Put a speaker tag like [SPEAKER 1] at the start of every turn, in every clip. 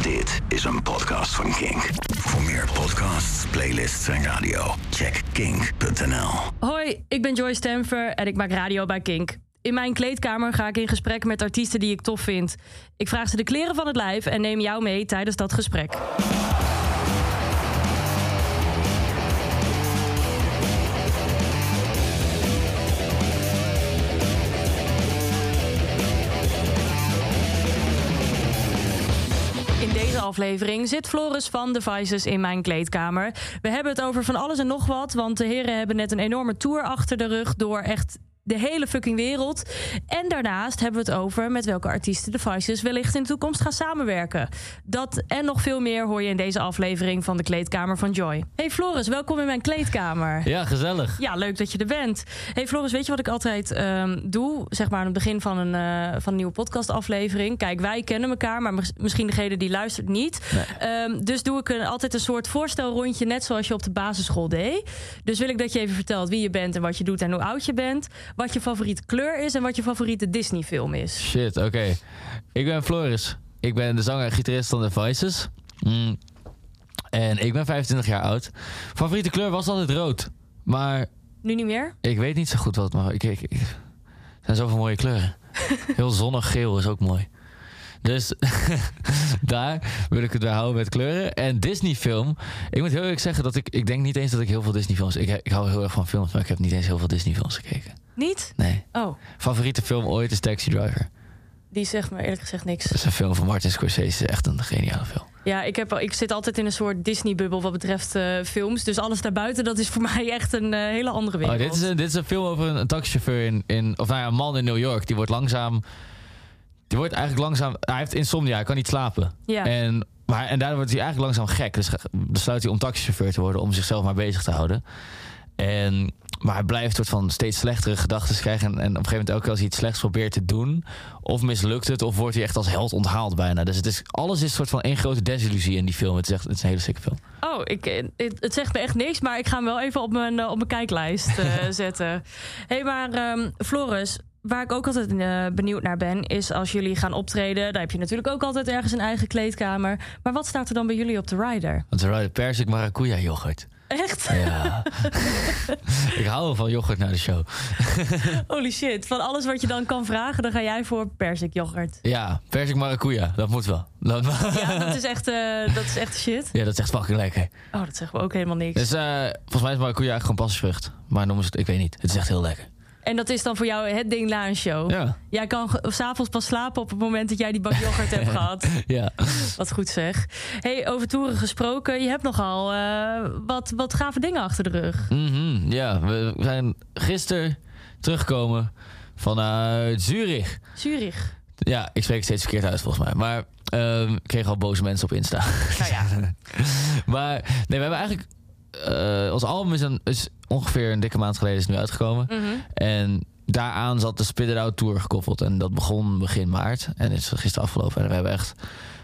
[SPEAKER 1] Dit is een podcast van Kink. Voor meer podcasts, playlists en radio, check kink.nl.
[SPEAKER 2] Hoi, ik ben Joyce Stemfer en ik maak radio bij Kink. In mijn kleedkamer ga ik in gesprek met artiesten die ik tof vind. Ik vraag ze de kleren van het lijf en neem jou mee tijdens dat gesprek. Zit Floris van Devices in mijn kleedkamer. We hebben het over van alles en nog wat, want de heren hebben net een enorme tour achter de rug door echt de hele fucking wereld. En daarnaast hebben we het over met welke artiesten Devices wellicht in de toekomst gaan samenwerken. Dat en nog veel meer hoor je in deze aflevering van de kleedkamer van Joy. Hey Floris, welkom in mijn kleedkamer.
[SPEAKER 3] Ja, gezellig.
[SPEAKER 2] Ja, leuk dat je er bent. Hey Floris, weet je wat ik altijd ehm, doe? Zeg maar aan het begin van een, eh, van een nieuwe podcastaflevering. Kijk, wij kennen elkaar, maar mis- misschien degene die luistert niet. Ehm, dus doe ik een, altijd een soort voorstelrondje, net zoals je op de basisschool deed. Dus wil ik dat je even vertelt wie je bent en wat je doet en hoe oud je bent. Wat je favoriete kleur is en wat je favoriete Disney-film is.
[SPEAKER 3] Shit, oké. Ik ben Floris. Ik ben de zanger en gitarist van The Voices. Mm. En ik ben 25 jaar oud. Favoriete kleur was altijd rood. Maar
[SPEAKER 2] Nu niet meer?
[SPEAKER 3] ik weet niet zo goed wat. Maar ik, ik, ik- er zijn zoveel mooie kleuren. Heel zonnig geel is ook mooi. Dus daar wil ik het bij houden met kleuren. En Disney film. Ik moet heel eerlijk zeggen dat ik... Ik denk niet eens dat ik heel veel Disney films... Ik, ik hou heel erg van films, maar ik heb niet eens heel veel Disney films gekeken.
[SPEAKER 2] Niet?
[SPEAKER 3] Nee.
[SPEAKER 2] Oh,
[SPEAKER 3] Favoriete film ooit is Taxi Driver.
[SPEAKER 2] die zegt me eerlijk gezegd niks.
[SPEAKER 3] Dat is een film van Martin Scorsese. Echt een geniale film.
[SPEAKER 2] Ja, ik, heb, ik zit altijd in een soort Disney-bubbel wat betreft eh, films. Dus alles daarbuiten, dat is voor mij echt een eh, hele andere wereld.
[SPEAKER 3] Oh, dit, is een, dit is een film over een, een taxichauffeur in, in... Of nou ja, een man in New York. Die wordt langzaam... Die wordt eigenlijk langzaam... Hij heeft insomnia. Hij kan niet slapen.
[SPEAKER 2] Ja.
[SPEAKER 3] En, maar, en daardoor wordt hij eigenlijk langzaam gek. Dus besluit hij om taxichauffeur te worden. Om zichzelf maar bezig te houden. En, maar hij blijft soort van steeds slechtere gedachten krijgen. En, en op een gegeven moment keer als hij iets slechts probeert te doen... Of mislukt het, of wordt hij echt als held onthaald bijna. Dus het is, alles is een soort van één grote desillusie in die film. Het is echt het is een hele sikke film.
[SPEAKER 2] Oh, ik, eh, het, zegt me echt niks, maar ik ga hem wel even op mijn, eh, op mijn kijklijst eh, zetten. Hé, hey, maar ehm, Floris, waar ik ook altijd benieuwd naar ben, is als jullie gaan optreden. Daar heb je natuurlijk ook altijd ergens een eigen kleedkamer. Maar wat staat er dan bij jullie op de rider?
[SPEAKER 3] Want ze rijden persik maracuja yoghurt.
[SPEAKER 2] Echt?
[SPEAKER 3] Ja. ik hou wel van yoghurt naar de show.
[SPEAKER 2] Holy shit. Van alles wat je dan kan vragen, dan ga jij voor persik yoghurt.
[SPEAKER 3] Ja, persik maracuja. Dat moet wel. Dat,
[SPEAKER 2] Ja, dat is echt, eh, dat is echt shit.
[SPEAKER 3] ja, dat is echt fucking lekker.
[SPEAKER 2] Oh, dat zeggen we ook helemaal niks.
[SPEAKER 3] Dus eh, volgens mij is maracuja eigenlijk gewoon passievrucht. Maar noemen ze het, ik weet niet. Het is echt heel lekker.
[SPEAKER 2] En dat is dan voor jou het ding na een show.
[SPEAKER 3] Ja.
[SPEAKER 2] Jij kan s'avonds pas slapen op het moment dat jij die bak yoghurt hebt gehad.
[SPEAKER 3] Ja.
[SPEAKER 2] Wat goed zeg. Hey, over toeren gesproken. Je hebt nogal eh, wat, wat gave dingen achter de rug.
[SPEAKER 3] Mhm, ja, we zijn gisteren teruggekomen vanuit Zurich.
[SPEAKER 2] Zurich.
[SPEAKER 3] Ja, ik spreek het steeds verkeerd uit volgens mij. Maar ehm, ik kreeg al boze mensen op Insta.
[SPEAKER 2] Nou ja.
[SPEAKER 3] maar nee, we hebben eigenlijk... eh, ons album is, een, is ongeveer een dikke maand geleden is nu uitgekomen.
[SPEAKER 2] Mhm.
[SPEAKER 3] En daaraan zat de Spit It Out Tour gekoppeld. En dat begon begin maart. En het is gisteren afgelopen. En we hebben echt...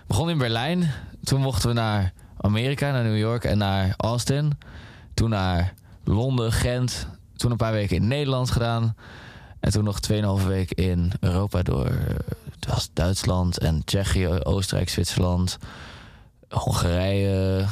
[SPEAKER 3] begonnen in Berlijn. Toen mochten we naar Amerika, naar New York en naar Austin. Toen naar Londen, Gent. Toen een paar weken in Nederland gedaan. En toen nog 2,5 weken in Europa door... eh, Het was Duitsland en Tsjechië, Oostenrijk, Zwitserland... Hongarije,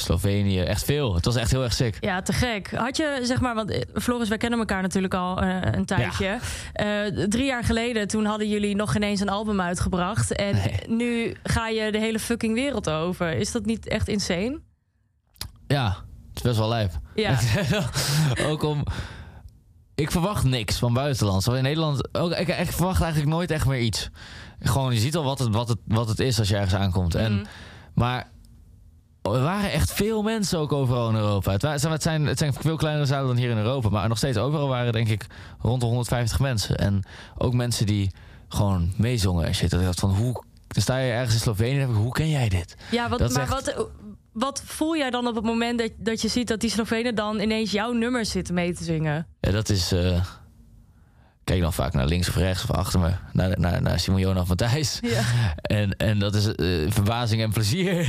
[SPEAKER 3] Slovenië. Echt veel. Het was echt heel erg sick.
[SPEAKER 2] Ja, te gek. Had je, zeg maar, want eh, Floris, wij kennen elkaar natuurlijk al eh, een tijdje. Eh, drie jaar geleden, toen hadden jullie nog geen eens een album uitgebracht. En
[SPEAKER 3] Nee.
[SPEAKER 2] nu ga je de hele fucking wereld over. Is dat niet echt insane?
[SPEAKER 3] Ja, het is best wel lijp.
[SPEAKER 2] Ja.
[SPEAKER 3] ook om. Ik verwacht niks van buitenland. Zo in Nederland. Ook, ik, ik verwacht eigenlijk nooit echt meer iets. Gewoon, je ziet al wat het, wat het, wat het is als je ergens aankomt. En,
[SPEAKER 2] Mhm.
[SPEAKER 3] Maar er waren echt veel mensen ook overal in Europa. Het, zijn, het zijn veel kleinere zalen dan hier in Europa. Maar nog steeds overal waren denk ik rond de 150 mensen. En ook mensen die gewoon meezongen en shit. Dat ik dacht van, hoe... Dan sta je ergens in Slovenië en ik, hoe ken jij dit?
[SPEAKER 2] Ja, wat, maar
[SPEAKER 3] echt-
[SPEAKER 2] wat, wat voel jij dan op het moment dat, dat je ziet dat die Slovenen dan ineens jouw nummers zitten mee te zingen?
[SPEAKER 3] Ja, dat is. ik kijk dan vaak naar links of rechts of achter me. Naar, naar, naar Simon Jonas Matthijs.
[SPEAKER 2] Ja.
[SPEAKER 3] En, en dat is eh, verbazing en plezier.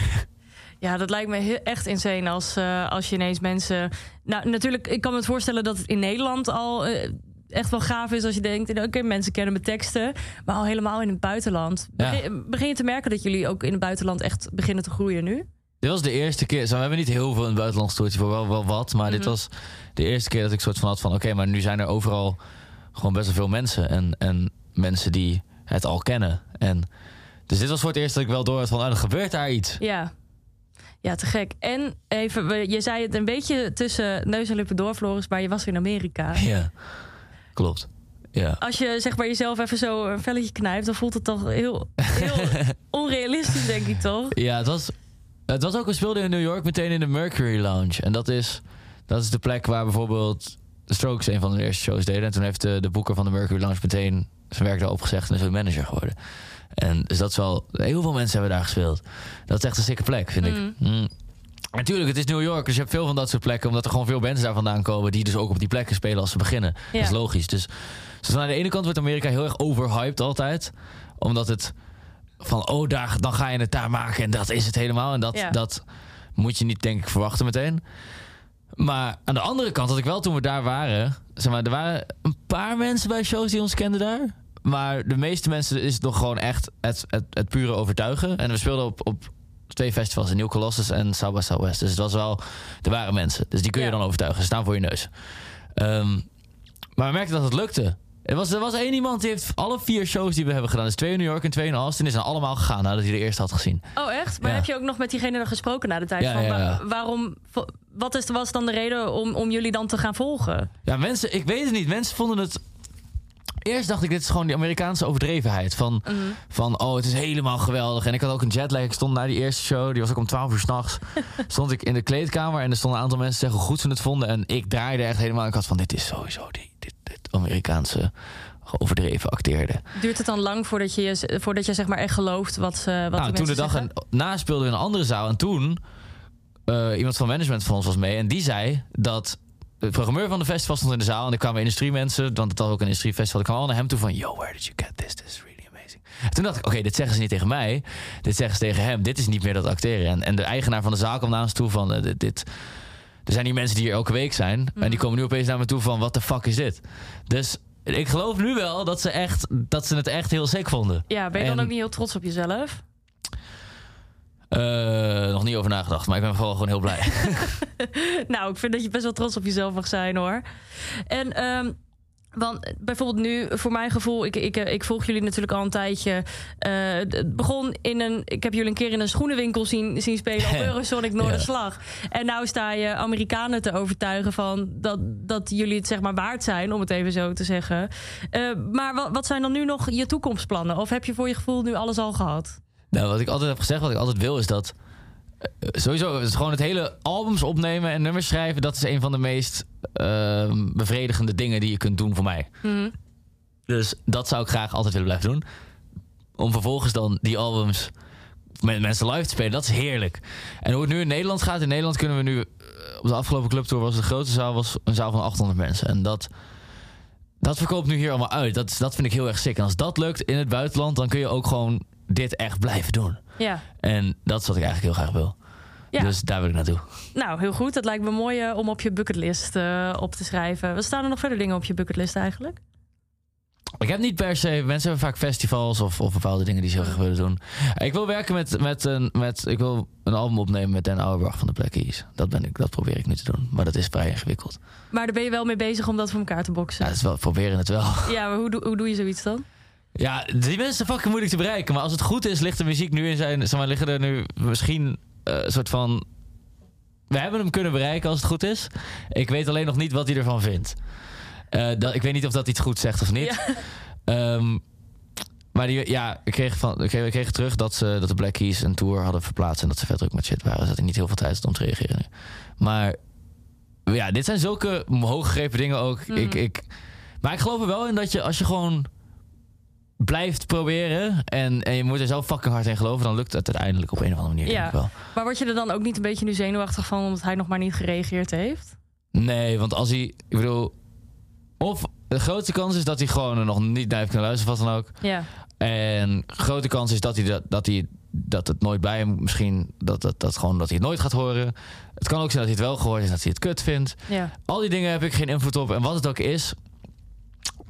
[SPEAKER 2] Ja, dat lijkt me echt insane als, eh, als je ineens mensen. Nou, natuurlijk, ik kan me het voorstellen dat het in Nederland al. eh, echt wel gaaf is als je denkt... oké, mensen kennen mijn teksten, maar al helemaal in het buitenland.
[SPEAKER 3] Ja.
[SPEAKER 2] Begin, begin je te merken dat jullie ook in het buitenland echt beginnen te groeien nu?
[SPEAKER 3] Dit was de eerste keer. Zo, we hebben niet heel veel in het buitenland voor, wel, wel wat. Maar dit
[SPEAKER 2] Mhm.
[SPEAKER 3] was de eerste keer dat ik soort van had van... oké, maar nu zijn er overal gewoon best wel veel mensen. En, en mensen die het al kennen. En, dus dit was voor het eerst dat ik wel door had van... oh, er gebeurt daar iets.
[SPEAKER 2] Ja. Ja, te gek. En even, je zei het een beetje tussen neus en lippen door, Floris, maar je was in Amerika.
[SPEAKER 3] Ja, klopt. Ja.
[SPEAKER 2] Als je zeg maar jezelf even zo een velletje knijpt, dan voelt het toch heel, heel onrealistisch, denk ik toch?
[SPEAKER 3] Ja, het was, het was ook, we speelden in New York meteen in de Mercury Lounge. En dat is, dat is de plek waar bijvoorbeeld Strokes een van de eerste shows deden. En toen heeft de, de boeker van de Mercury Lounge meteen zijn werk daar opgezegd en is ook manager geworden. En dus dat is wel, heel veel mensen hebben daar gespeeld. Dat is echt een sikke plek, vind ik. Mm. Natuurlijk, het is New York, dus je hebt veel van dat soort plekken, omdat er gewoon veel bands daar vandaan komen die dus ook op die plekken spelen als ze beginnen.
[SPEAKER 2] Ja.
[SPEAKER 3] Dat is logisch. Dus, dus aan de ene kant wordt Amerika heel erg overhyped altijd, omdat het van oh daar, dan ga je het daar maken en dat is het helemaal en dat,
[SPEAKER 2] Ja.
[SPEAKER 3] dat moet je niet denk ik verwachten meteen. Maar aan de andere kant had ik wel toen we daar waren, zeg maar, er waren een paar mensen bij shows die ons kenden daar. Maar de meeste mensen is het nog gewoon echt het, het, het pure overtuigen. En we speelden op, op twee festivals, in New Colossus en South by. Dus het was wel, er waren mensen. Dus die kun je
[SPEAKER 2] Ja.
[SPEAKER 3] dan overtuigen. Ze staan voor je neus. Ehm, maar we merkten dat het lukte. Er was, er was één iemand die heeft alle vier shows die we hebben gedaan. Dus twee in New York en twee in Austin. Die zijn allemaal gegaan nadat hij de eerste had gezien.
[SPEAKER 2] Oh, echt? Maar
[SPEAKER 3] Ja.
[SPEAKER 2] heb je ook nog met diegene dan gesproken na de tijd?
[SPEAKER 3] Ja,
[SPEAKER 2] van, waarom, wat is, was dan de reden om, om jullie dan te gaan volgen?
[SPEAKER 3] Ja, mensen, ik weet het niet. Mensen vonden het. Eerst dacht ik, dit is gewoon die Amerikaanse overdrevenheid. Van,
[SPEAKER 2] Mhm.
[SPEAKER 3] van oh, het is helemaal geweldig. En ik had ook een jetlag. Ik stond na die eerste show, die was ook om 12 uur s'nachts. stond ik in de kleedkamer en er stonden een aantal mensen te zeggen hoe goed ze het vonden. En ik draaide echt helemaal. Ik had van, dit is sowieso die, dit, dit Amerikaanse overdreven acteerde.
[SPEAKER 2] Duurt het dan lang voordat je, voordat je zeg maar echt gelooft wat, ze wat
[SPEAKER 3] nou, toen de dag en, na speelden we in een andere zaal. En toen, eh, iemand van management van ons was mee. En die zei dat de programmeur van de festival stond in de zaal. En er kwamen industriemensen, want het was ook een industriefestival. Die kwamen al naar hem toe van, yo, where did you get this? This is really amazing. En toen dacht ik, oké, dit zeggen ze niet tegen mij. Dit zeggen ze tegen hem. Dit is niet meer dat acteren. En, en de eigenaar van de zaal kwam naar ons toe van, eh, dit, dit... Er zijn hier mensen die hier elke week zijn. En die komen nu opeens naar me toe van, what the fuck is dit? Dus ik geloof nu wel dat ze, echt, dat ze het echt heel sick vonden.
[SPEAKER 2] Ja, ben je dan ook niet heel trots op jezelf?
[SPEAKER 3] Eh, nog niet over nagedacht, maar ik ben vooral gewoon heel blij.
[SPEAKER 2] nou, ik vind dat je best wel trots op jezelf mag zijn hoor. En ehm, want bijvoorbeeld nu, voor mijn gevoel, ik, ik, ik volg jullie natuurlijk al een tijdje. Eh, het begon in een. Ik heb jullie een keer in een schoenenwinkel zien, zien spelen op Eurosonic Noorderslag. En nou sta je Amerikanen te overtuigen van dat, dat jullie het zeg maar waard zijn, om het even zo te zeggen. Eh, maar wat, wat zijn dan nu nog je toekomstplannen? Of heb je voor je gevoel nu alles al gehad?
[SPEAKER 3] Nou, wat ik altijd heb gezegd, wat ik altijd wil, is dat. eh, sowieso, het is gewoon het hele albums opnemen en nummers schrijven. Dat is een van de meest ehm, bevredigende dingen die je kunt doen voor mij.
[SPEAKER 2] Mhm.
[SPEAKER 3] Dus dat zou ik graag altijd willen blijven doen. Om vervolgens dan die albums met mensen live te spelen, dat is heerlijk. En hoe het nu in Nederland gaat, in Nederland kunnen we nu... eh, Op de afgelopen clubtour was de grootste zaal was een zaal van 800 mensen. En dat, dat verkoopt nu hier allemaal uit. Dat, dat vind ik heel erg sick. En als dat lukt in het buitenland, dan kun je ook gewoon dit echt blijven doen.
[SPEAKER 2] Ja.
[SPEAKER 3] En dat is wat ik eigenlijk heel graag wil.
[SPEAKER 2] Ja.
[SPEAKER 3] Dus daar wil ik naartoe.
[SPEAKER 2] Nou, heel goed. Dat lijkt me mooi eh, om op je bucketlist eh, op te schrijven. Wat staan er nog verder dingen op je bucketlist eigenlijk?
[SPEAKER 3] Ik heb niet per se. Mensen hebben vaak festivals of, of bepaalde dingen die ze heel graag willen doen. Ik wil werken met, met, een, met. Ik wil een album opnemen met Dan Auerbach van de Black Keys. Dat, ben ik, dat probeer ik nu te doen. Maar dat is vrij ingewikkeld.
[SPEAKER 2] Maar daar ben je wel mee bezig om dat voor elkaar te boksen.
[SPEAKER 3] Ja, dat is wel, proberen het wel.
[SPEAKER 2] Ja, maar hoe, hoe doe je zoiets dan?
[SPEAKER 3] Ja, die mensen zijn fucking moeilijk te bereiken. Maar als het goed is, ligt de muziek nu in zijn. Zeg maar, liggen er nu misschien eh, een soort van. We hebben hem kunnen bereiken als het goed is. Ik weet alleen nog niet wat hij ervan vindt. Eh, dat, ik weet niet of dat iets goed zegt of niet.
[SPEAKER 2] Ja.
[SPEAKER 3] Ehm, maar die, ja, ik kreeg, van, ik, kreeg, ik kreeg terug dat, ze, dat de Black Keys een tour hadden verplaatst. En dat ze vet druk met shit waren. Dus dat ik niet heel veel tijd had om te reageren. Maar ja, dit zijn zulke hooggegrepen dingen ook.
[SPEAKER 2] Mhm.
[SPEAKER 3] Ik, ik, maar ik geloof er wel in dat je als je gewoon blijft proberen. En, en je moet er zo fucking hard in geloven. Dan lukt het uiteindelijk op een of andere manier.
[SPEAKER 2] Ja.
[SPEAKER 3] Wel.
[SPEAKER 2] Maar word je er dan ook niet een beetje nu zenuwachtig van... omdat hij nog maar niet gereageerd heeft?
[SPEAKER 3] Nee, want als hij. Ik bedoel. Of de grootste kans is dat hij gewoon er nog niet naar heeft kunnen luisteren. Wat dan ook.
[SPEAKER 2] Ja.
[SPEAKER 3] En grote kans is dat hij dat, dat, hij, dat het nooit bij hem. Misschien dat, dat, dat, gewoon, dat hij het nooit gaat horen. Het kan ook zijn dat hij het wel gehoord en dat hij het kut vindt.
[SPEAKER 2] ja.
[SPEAKER 3] Al die dingen heb ik geen invloed op. En wat het ook is.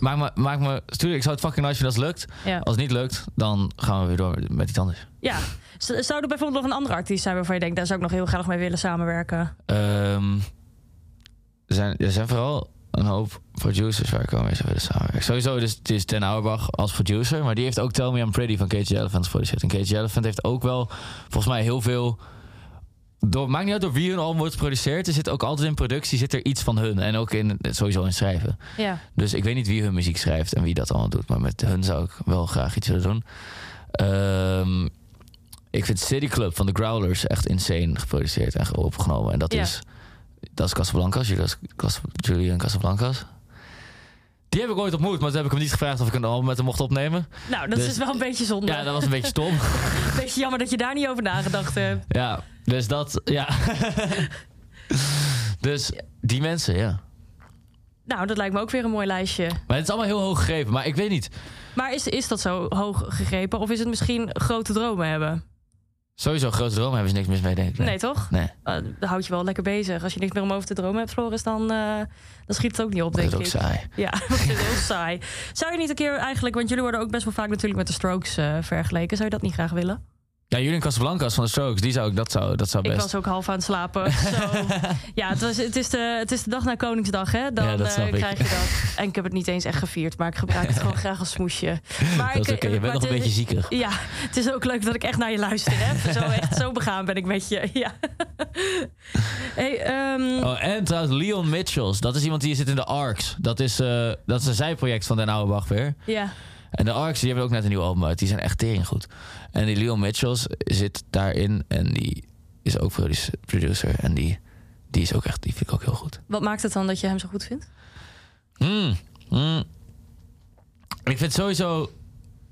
[SPEAKER 3] Maak me, maak me, stuur, ik zou het fucking nice vinden als het lukt.
[SPEAKER 2] Ja.
[SPEAKER 3] Als het niet lukt, dan gaan we weer door met iets anders.
[SPEAKER 2] ja. Zou er bijvoorbeeld nog een andere artiest zijn waarvan je denkt... daar zou ik nog heel graag mee willen samenwerken?
[SPEAKER 3] Ehm, er, zijn, er zijn vooral een hoop producers waar ik wel mee zou willen samenwerken. Sowieso, dus, het is Ten Auerbach als producer. Maar die heeft ook Tell Me I'm Pretty van Cage Elephant geproduceerd. En Cage Elephant heeft ook wel, volgens mij, heel veel... Door, maakt niet uit door wie hun album wordt geproduceerd. Er zit ook altijd in productie zit er iets van hun. En ook in, sowieso in schrijven.
[SPEAKER 2] Ja.
[SPEAKER 3] Dus ik weet niet wie hun muziek schrijft en wie dat allemaal doet. Maar met hun zou ik wel graag iets willen doen. Ehm, ik vind City Club van de Growlers echt insane geproduceerd en opgenomen. En dat
[SPEAKER 2] Ja.
[SPEAKER 3] is dat is Casablancas, Julian Casablancas. Die heb ik ooit ontmoet, maar toen heb ik hem niet gevraagd of ik een album met hem mocht opnemen.
[SPEAKER 2] Nou, dat
[SPEAKER 3] Dus-
[SPEAKER 2] is wel een beetje zonde.
[SPEAKER 3] Ja, dat was een beetje stom.
[SPEAKER 2] Beetje jammer dat je daar niet over nagedacht hebt.
[SPEAKER 3] Ja, dus dat, ja. dus die mensen, ja.
[SPEAKER 2] Nou, dat lijkt me ook weer een mooi lijstje.
[SPEAKER 3] Maar het is allemaal heel hoog gegrepen, maar ik weet niet.
[SPEAKER 2] Maar is, is dat zo hoog gegrepen? Of is het misschien grote dromen hebben?
[SPEAKER 3] Sowieso grote dromen hebben ze niks mis mee, denk ik.
[SPEAKER 2] Nee, toch?
[SPEAKER 3] Nee,
[SPEAKER 2] Uh, dan houd je wel lekker bezig. Als je niks meer om over te dromen hebt, Floris, dan, eh, dan schiet het ook niet op,
[SPEAKER 3] dat
[SPEAKER 2] denk
[SPEAKER 3] is ook
[SPEAKER 2] ik.
[SPEAKER 3] saai.
[SPEAKER 2] Ja, dat is heel saai. Zou je niet een keer eigenlijk, want jullie worden ook best wel vaak natuurlijk met de Strokes eh, vergeleken. Zou je dat niet graag willen?
[SPEAKER 3] Ja, Julian Casablancas van de Strokes, die zou ik, dat zou, dat zou
[SPEAKER 2] Ik
[SPEAKER 3] best.
[SPEAKER 2] was ook half aan het slapen. Ja, het, was, het, is de, het is de dag na Koningsdag, hè? Dan
[SPEAKER 3] Ja, dat ik.
[SPEAKER 2] krijg je dat. En ik heb het niet eens echt gevierd, maar ik gebruik het gewoon graag als smoesje. Maar
[SPEAKER 3] dat is
[SPEAKER 2] ik-
[SPEAKER 3] oké, je bent nog een beetje ziekig.
[SPEAKER 2] Ja, het is ook leuk dat ik echt naar je luister. Hè? Zo, echt, zo begaan ben ik met je. Ja. Hey, ehm,
[SPEAKER 3] Oh, en trouwens, Leon Mitchells, dat is iemand die zit in de Arcs. Dat is, eh, dat is een zijproject van Den Ouwebach weer.
[SPEAKER 2] ja.
[SPEAKER 3] En de Arcs, die hebben ook net een nieuw album uit. Die zijn echt tering goed. En die Leon Mitchells zit daarin en die is ook produce- producer. En die, die is ook echt, die vind ik ook heel goed.
[SPEAKER 2] Wat maakt het dan dat je hem zo goed vindt?
[SPEAKER 3] Hmm, hmm. Ik vind sowieso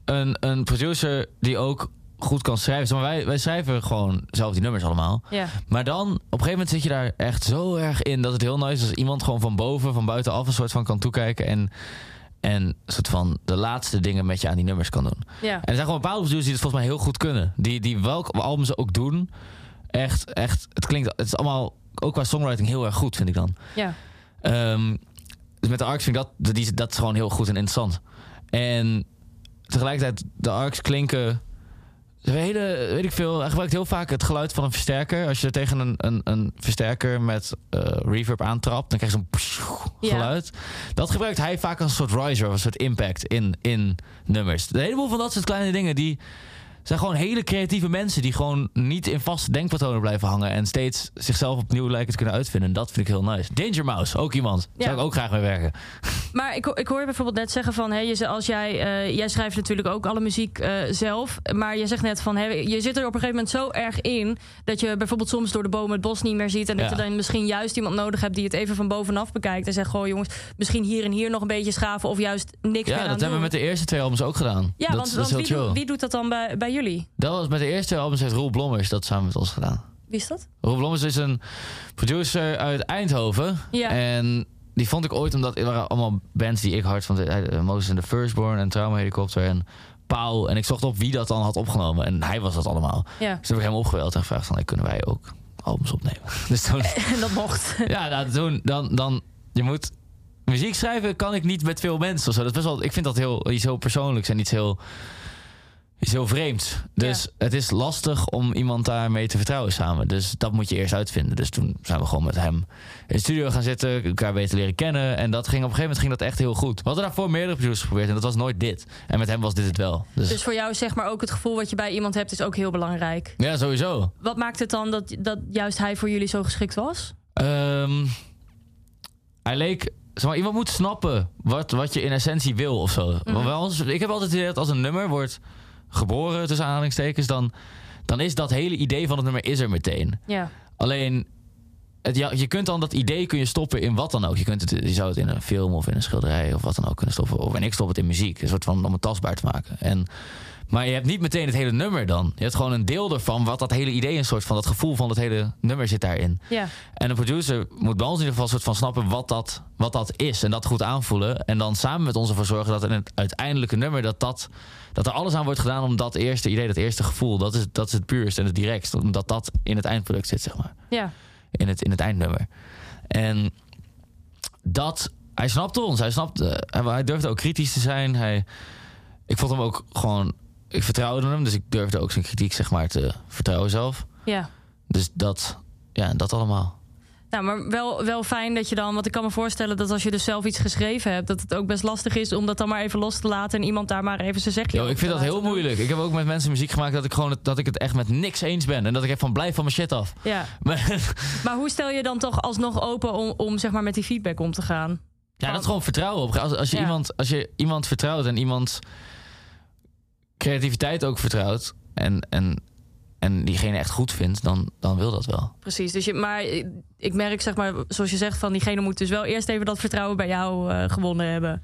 [SPEAKER 3] een, een producer die ook goed kan schrijven. Maar wij, wij schrijven gewoon zelf die nummers allemaal.
[SPEAKER 2] Ja.
[SPEAKER 3] Maar dan, op een gegeven moment zit je daar echt zo erg in... dat het heel nice is als iemand gewoon van boven, van buitenaf... een soort van kan toekijken en, en een soort van de laatste dingen met je aan die nummers kan doen.
[SPEAKER 2] Ja.
[SPEAKER 3] En er zijn gewoon bepaalde producers die het volgens mij heel goed kunnen. Die, die welk album ze ook doen, echt, echt... Het klinkt, het is allemaal, ook qua songwriting, heel erg goed, vind ik dan.
[SPEAKER 2] Ja.
[SPEAKER 3] Ehm, dus met de Arcs vind ik dat, die, dat is gewoon heel goed en interessant. En tegelijkertijd, de Arcs klinken... Hele, weet ik veel, hij gebruikt heel vaak het geluid van een versterker. Als je er tegen een, een, een versterker met eh, reverb aantrapt, dan krijg je zo'n
[SPEAKER 2] Ja.
[SPEAKER 3] geluid. Dat gebruikt hij vaak als een soort riser, of een soort impact in, in nummers. De heleboel van dat soort kleine dingen, die zijn gewoon hele creatieve mensen... die gewoon niet in vaste denkpatronen blijven hangen... en steeds zichzelf opnieuw lijken te kunnen uitvinden. Dat vind ik heel nice. Danger Mouse, ook iemand. Zou
[SPEAKER 2] Ja.
[SPEAKER 3] ik ook graag mee werken.
[SPEAKER 2] Maar ik, ik hoor je bijvoorbeeld net zeggen van... Hè, als jij, eh, jij schrijft natuurlijk ook alle muziek eh, zelf. Maar je zegt net van... Hè, je zit er op een gegeven moment zo erg in... dat je bijvoorbeeld soms door de bomen het bos niet meer ziet... en dat
[SPEAKER 3] Ja.
[SPEAKER 2] je dan misschien juist iemand nodig hebt... die het even van bovenaf bekijkt en zegt... goh jongens, misschien hier en hier nog een beetje schaven... of juist niks meer
[SPEAKER 3] Ja,
[SPEAKER 2] aan
[SPEAKER 3] dat hebben we met de eerste twee albums ook gedaan.
[SPEAKER 2] Ja,
[SPEAKER 3] dat,
[SPEAKER 2] want,
[SPEAKER 3] dat
[SPEAKER 2] want wie, wie doet dat dan bij, bij jullie?
[SPEAKER 3] Dat was met de eerste twee albums heeft Roel Blommers dat samen met ons gedaan.
[SPEAKER 2] Wie is dat?
[SPEAKER 3] Roel Blommers is een producer uit Eindhoven.
[SPEAKER 2] Ja.
[SPEAKER 3] En die vond ik ooit, omdat er waren allemaal bands die ik hard vond. Eh, Moses and the Firstborn en Trauma Helicopter en Pauw. En ik zocht op wie dat dan had opgenomen. En hij was dat allemaal.
[SPEAKER 2] Ja,
[SPEAKER 3] Dus toen heb ik hem opgeweld en gevraagd van, hey, kunnen wij ook albums opnemen? Dus toen,
[SPEAKER 2] en dat mocht.
[SPEAKER 3] ja, nou, toen, dan, dan, je moet... Muziek schrijven kan ik niet met veel mensen of zo. Dat is best wel, ik vind dat heel, iets heel persoonlijks en iets heel, iets heel vreemds. Dus het is lastig om iemand daarmee te vertrouwen samen. Dus dat moet je eerst uitvinden. Dus toen zijn we gewoon met hem in de studio gaan zitten, elkaar beter leren kennen. En dat ging op een gegeven moment ging dat echt heel goed. We hadden daarvoor meerdere producers geprobeerd en dat was nooit dit. En met hem was dit het wel. Dus,
[SPEAKER 2] Dus voor jou zeg maar ook het gevoel wat je bij iemand hebt... is ook heel belangrijk.
[SPEAKER 3] ja, sowieso.
[SPEAKER 2] Wat maakt het dan dat, dat juist hij voor jullie zo geschikt was?
[SPEAKER 3] Ehm, hij leek. Zeg maar, iemand moet snappen wat, wat je in essentie wil of zo. Want bij ons- ik heb altijd het idee dat als een nummer wordt geboren, tussen aanhalingstekens, dan, dan is dat hele idee van het nummer is er meteen.
[SPEAKER 2] Ja.
[SPEAKER 3] Alleen, het, ja, je kunt dan dat idee kun je stoppen in wat dan ook. Je, kunt het, je zou het in een film of in een schilderij of wat dan ook kunnen stoppen. Of en ik stop het in muziek. Een soort van om het tastbaar te maken. En, maar je hebt niet meteen het hele nummer dan. Je hebt gewoon een deel ervan, wat dat hele idee, een soort van dat gevoel van het hele nummer zit daarin.
[SPEAKER 2] Ja.
[SPEAKER 3] En een producer moet bij ons in ieder geval een soort van snappen wat dat, wat dat is. En dat goed aanvoelen. En dan samen met ons ervoor zorgen dat in het uiteindelijke nummer... dat, dat, dat er alles aan wordt gedaan om dat eerste idee, dat eerste gevoel... dat is, dat is het puurst en het directst. Omdat dat in het eindproduct zit, zeg maar.
[SPEAKER 2] Ja.
[SPEAKER 3] In het, in het eindnummer. En dat... hij snapte ons. Hij, snapte, hij, hij durfde ook kritisch te zijn. Hij, ik vond hem ook gewoon... Ik vertrouwde hem, dus ik durfde ook zijn kritiek zeg maar te vertrouwen zelf.
[SPEAKER 2] Ja.
[SPEAKER 3] Dus dat, ja, dat allemaal.
[SPEAKER 2] Nou, maar wel, wel fijn dat je dan... Want ik kan me voorstellen dat als je dus zelf iets geschreven hebt... dat het ook best lastig is om dat dan maar even los te laten... en iemand daar maar even zijn zegje
[SPEAKER 3] Yo, ik vind dat heel
[SPEAKER 2] doen.
[SPEAKER 3] moeilijk. Ik heb ook met mensen muziek gemaakt dat ik, gewoon het, dat ik het echt met niks eens ben. En dat ik echt van blijf van mijn shit af.
[SPEAKER 2] Ja.
[SPEAKER 3] Maar,
[SPEAKER 2] Maar hoe stel je dan toch alsnog open om, om zeg maar met die feedback om te gaan?
[SPEAKER 3] ja, dat is gewoon vertrouwen op. Als, als, je
[SPEAKER 2] Ja.
[SPEAKER 3] iemand, als je iemand vertrouwt en iemands creativiteit ook vertrouwt... en, en, en diegene echt goed vindt, dan, dan wil dat wel.
[SPEAKER 2] Precies. Dus je, maar ik merk, zeg maar, zoals je zegt, van diegene moet dus wel eerst even dat vertrouwen bij jou eh, gewonnen hebben.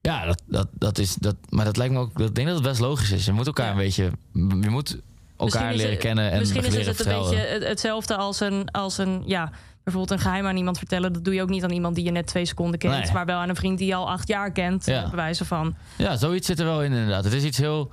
[SPEAKER 3] Ja, dat, dat, dat is, dat, maar dat lijkt me ook... Ik denk dat het best logisch is. Je moet elkaar
[SPEAKER 2] Ja.
[SPEAKER 3] een beetje... Je moet elkaar leren
[SPEAKER 2] het-
[SPEAKER 3] kennen en
[SPEAKER 2] Misschien is
[SPEAKER 3] leren
[SPEAKER 2] het een beetje het- hetzelfde als een, als een, ja, bijvoorbeeld een geheim aan iemand vertellen. Dat doe je ook niet aan iemand die je net twee seconden kent,
[SPEAKER 3] Nee.
[SPEAKER 2] maar wel aan een vriend die je al acht jaar kent,
[SPEAKER 3] Ja.
[SPEAKER 2] ja. bewijzen van.
[SPEAKER 3] Ja, zoiets zit er wel in inderdaad. Het is iets heel...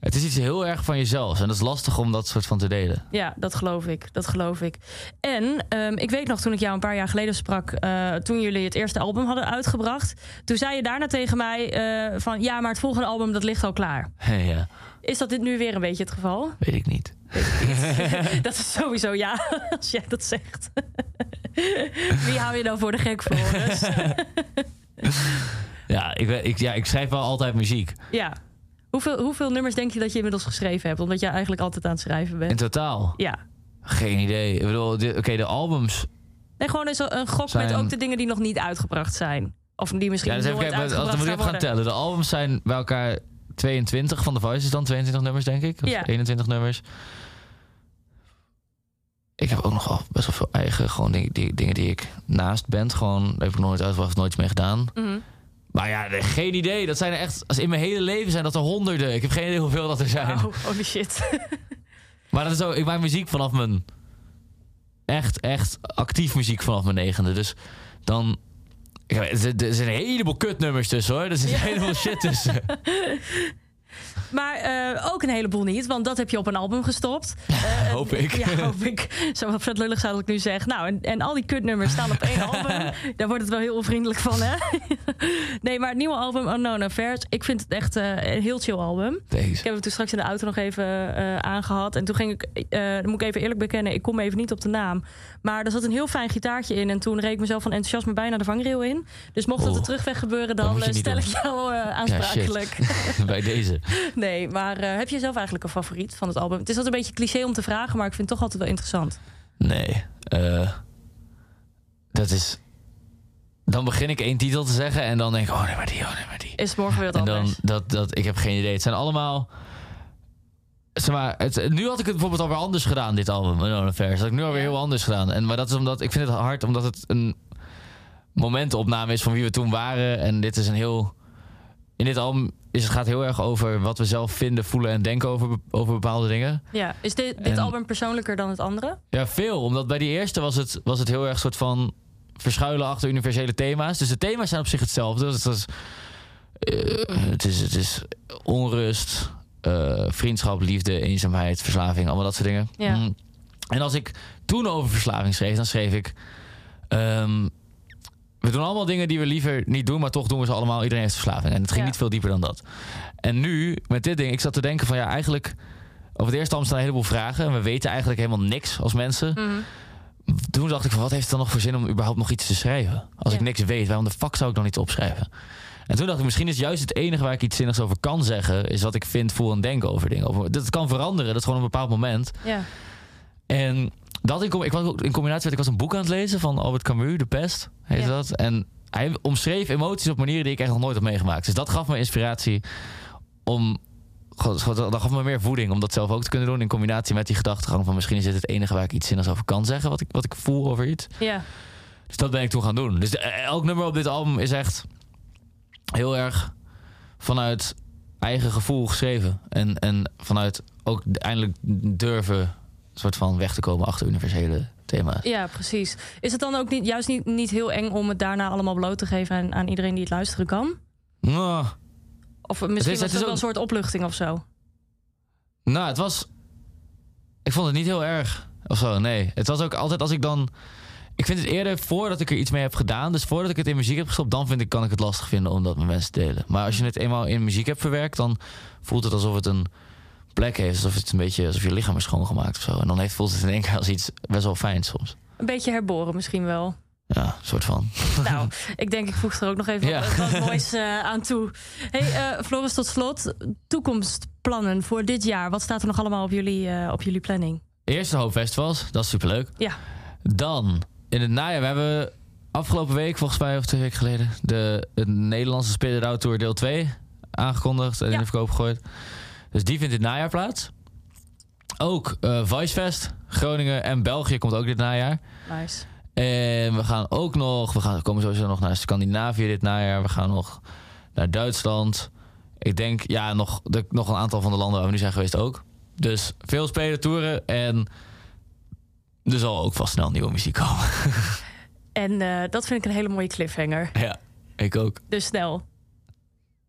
[SPEAKER 3] Het is iets heel erg van jezelf. En dat is lastig om dat soort van te delen.
[SPEAKER 2] Ja, dat geloof ik. Dat geloof ik. En ehm, ik weet nog toen ik jou een paar jaar geleden sprak, eh, toen jullie het eerste album hadden uitgebracht, toen zei je daarna tegen mij eh, van ja, maar het volgende album dat ligt al klaar.
[SPEAKER 3] ja,
[SPEAKER 2] Is dat dit nu weer een beetje het geval?
[SPEAKER 3] weet ik niet.
[SPEAKER 2] dat is sowieso ja, als jij dat zegt. Wie hou je dan voor de gek voor?
[SPEAKER 3] Ja ik, ik, ja, ik schrijf wel altijd muziek.
[SPEAKER 2] ja. Hoeveel, hoeveel nummers denk je dat je inmiddels geschreven hebt? Omdat jij eigenlijk altijd aan het schrijven
[SPEAKER 3] In
[SPEAKER 2] bent.
[SPEAKER 3] totaal.
[SPEAKER 2] Ja.
[SPEAKER 3] Geen idee. Ik bedoel, oké, de albums.
[SPEAKER 2] Nee, gewoon eens een gok
[SPEAKER 3] Zijn-
[SPEAKER 2] met ook de dingen die nog niet uitgebracht zijn. Of die misschien
[SPEAKER 3] Ja, dus
[SPEAKER 2] nooit
[SPEAKER 3] dan
[SPEAKER 2] uitgebracht
[SPEAKER 3] moet ik
[SPEAKER 2] gaan
[SPEAKER 3] tellen. De albums zijn bij elkaar 22 van de Voices dan. 22 nummers, denk ik. Of
[SPEAKER 2] Ja.
[SPEAKER 3] 21 nummers. Ik heb ook nogal best wel veel eigen gewoon dingen die, dingen die ik naast band gewoon daar heb ik nooit uitgebracht, nooit iets mee gedaan.
[SPEAKER 2] Mhm.
[SPEAKER 3] Maar ja, geen idee. Dat zijn er echt. Als in mijn hele leven zijn dat er honderden. Ik heb geen idee hoeveel dat er zijn.
[SPEAKER 2] Wauw, holy shit.
[SPEAKER 3] Maar dat is zo. Ik maak muziek vanaf mijn. Echt, echt actief muziek vanaf mijn negende. Dus dan. ik Er er zijn een heleboel kutnummers tussen hoor. Er zit een heleboel shit tussen.
[SPEAKER 2] Maar eh, ook een heleboel niet, want dat heb je op een album gestopt. Eh,
[SPEAKER 3] Hoop ik.
[SPEAKER 2] Ja, hoop ik. Zo vet lullig zou ik nu zeg. Nou, en, en al die kutnummers staan op één album. Daar wordt het wel heel onvriendelijk van, hè? nee, maar het nieuwe album Unknown Affairs, ik vind het echt eh, een heel chill album.
[SPEAKER 3] Deze.
[SPEAKER 2] Ik heb hem toen straks in de auto nog even eh, aangehad. En toen ging ik, dan moet ik even eerlijk bekennen, ik kom even niet op de naam. Maar er zat een heel fijn gitaartje in. En toen reed ik mezelf van enthousiasme bijna de vangrail in. Dus mocht dat de terugweg gebeuren, dan stel ik jou aansprakelijk.
[SPEAKER 3] Bij deze.
[SPEAKER 2] Nee, maar eh, heb je zelf eigenlijk een favoriet van het album? Het is altijd een beetje cliché om te vragen, maar ik vind het toch altijd wel interessant.
[SPEAKER 3] Nee. eh, dat is. Dan begin ik één titel te zeggen en dan denk ik, oh nee, maar die, oh nee, maar die.
[SPEAKER 2] Is het morgen weer wat
[SPEAKER 3] En dan,
[SPEAKER 2] anders?
[SPEAKER 3] dat, dat, ik heb geen idee. Het zijn allemaal. Zeg maar, het, nu had ik het bijvoorbeeld alweer anders gedaan, dit album. Unknown Affairs. Dat had ik nu alweer heel anders gedaan. En, maar dat is omdat, ik vind het hard, omdat het een momentopname is van wie we toen waren. En dit is een heel. In dit album is het gaat heel erg over wat we zelf vinden, voelen en denken over, over bepaalde dingen.
[SPEAKER 2] Ja, is dit, dit
[SPEAKER 3] En-
[SPEAKER 2] album persoonlijker dan het andere?
[SPEAKER 3] Ja, veel. Omdat bij die eerste was het, was het heel erg soort van verschuilen achter universele thema's. Dus de thema's zijn op zich hetzelfde. Dus dat is, eh, het, is, het is onrust, eh, vriendschap, liefde, eenzaamheid, verslaving, allemaal dat soort dingen.
[SPEAKER 2] Ja.
[SPEAKER 3] Mm. En als ik toen over verslaving schreef, dan schreef ik... ehm, we doen allemaal dingen die we liever niet doen, maar toch doen we ze allemaal. Iedereen heeft verslaving. En het ging
[SPEAKER 2] Ja.
[SPEAKER 3] niet veel dieper dan dat. En nu, met dit ding, ik zat te denken van ja, eigenlijk... Over het eerste staan een heleboel vragen. En we weten eigenlijk helemaal niks als mensen.
[SPEAKER 2] Mhm.
[SPEAKER 3] Toen dacht ik van, wat heeft het dan nog voor zin om überhaupt nog iets te schrijven? Als ik niks weet, waarom de fuck zou ik dan niet opschrijven? En toen dacht ik, misschien is juist het enige waar ik iets zinnigs over kan zeggen... is wat ik vind, voel en denk over dingen. Dat kan veranderen, dat is gewoon een bepaald moment.
[SPEAKER 2] Ja.
[SPEAKER 3] En dat in, ik was ook in combinatie met, ik was een boek aan het lezen van Albert Camus, De Pest, heet
[SPEAKER 2] Ja.
[SPEAKER 3] dat. En hij omschreef emoties op manieren die ik echt nog nooit heb meegemaakt. Dus dat gaf me inspiratie om, dat gaf me meer voeding om dat zelf ook te kunnen doen. In combinatie met die gedachtegang van misschien is dit het enige waar ik iets zinnigs over kan zeggen, wat ik, wat ik voel over iets.
[SPEAKER 2] ja.
[SPEAKER 3] Dus dat ben ik toen gaan doen. Dus de- elk nummer op dit album is echt heel erg vanuit eigen gevoel geschreven. En, en vanuit ook eindelijk durven soort van weg te komen achter universele thema's.
[SPEAKER 2] Ja, precies. Is het dan ook niet, juist niet, niet heel eng om het daarna allemaal bloot te geven aan, aan iedereen die het luisteren kan?
[SPEAKER 3] Nou,
[SPEAKER 2] Of misschien
[SPEAKER 3] Het is-
[SPEAKER 2] was
[SPEAKER 3] het
[SPEAKER 2] wel
[SPEAKER 3] ook-
[SPEAKER 2] een soort opluchting of zo?
[SPEAKER 3] nou, het was. Ik vond het niet heel erg of zo. Nee, het was ook altijd als ik dan. Ik vind het eerder voordat ik er iets mee heb gedaan. Dus voordat ik het in muziek heb gestopt, dan vind ik, kan ik het lastig vinden om dat met mensen te delen. Maar als je het eenmaal in muziek hebt verwerkt, dan voelt het alsof het een plek heeft. Alsof het een beetje alsof je lichaam is schoongemaakt of zo. En dan heeft, voelt het in één keer als iets best wel fijn soms.
[SPEAKER 2] Een beetje herboren misschien wel.
[SPEAKER 3] Ja, soort van.
[SPEAKER 2] Nou, ik denk ik voeg er ook nog even
[SPEAKER 3] Ja.
[SPEAKER 2] wat, wat moois eh, aan toe. Hey, eh, Floris, tot slot. Toekomstplannen voor dit jaar. Wat staat er nog allemaal op jullie, eh, op jullie planning?
[SPEAKER 3] Eerst een hoop festivals, dat is superleuk.
[SPEAKER 2] Ja.
[SPEAKER 3] Dan, in het najaar, we hebben afgelopen week, volgens mij, of twee weken geleden, de, de Nederlandse Out Tour deel 2 aangekondigd en in
[SPEAKER 2] Ja.
[SPEAKER 3] de verkoop gegooid. Dus die vindt dit najaar plaats. Ook eh Vicefest, Groningen en België komt ook dit najaar.
[SPEAKER 2] Nice.
[SPEAKER 3] En we gaan ook nog, we, gaan, we komen sowieso nog naar Scandinavië dit najaar. We gaan nog naar Duitsland. Ik denk, ja, nog, de, nog een aantal van de landen waar we nu zijn geweest ook. Dus veel spelen, toeren en er zal ook vast snel nieuwe muziek komen.
[SPEAKER 2] En eh, dat vind ik een hele mooie cliffhanger.
[SPEAKER 3] ja, ik ook.
[SPEAKER 2] Dus snel.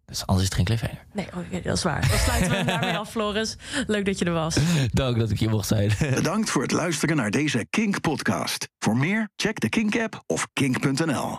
[SPEAKER 3] Dus anders is het geen cliffhanger.
[SPEAKER 2] Nee, oké, dat is waar. Dan sluiten we hem daarmee af, Floris. Leuk dat je er was.
[SPEAKER 3] Dank dat ik hier mocht zijn.
[SPEAKER 1] Bedankt voor het luisteren naar deze Kink podcast. Voor meer, check de Kink app of kink.nl.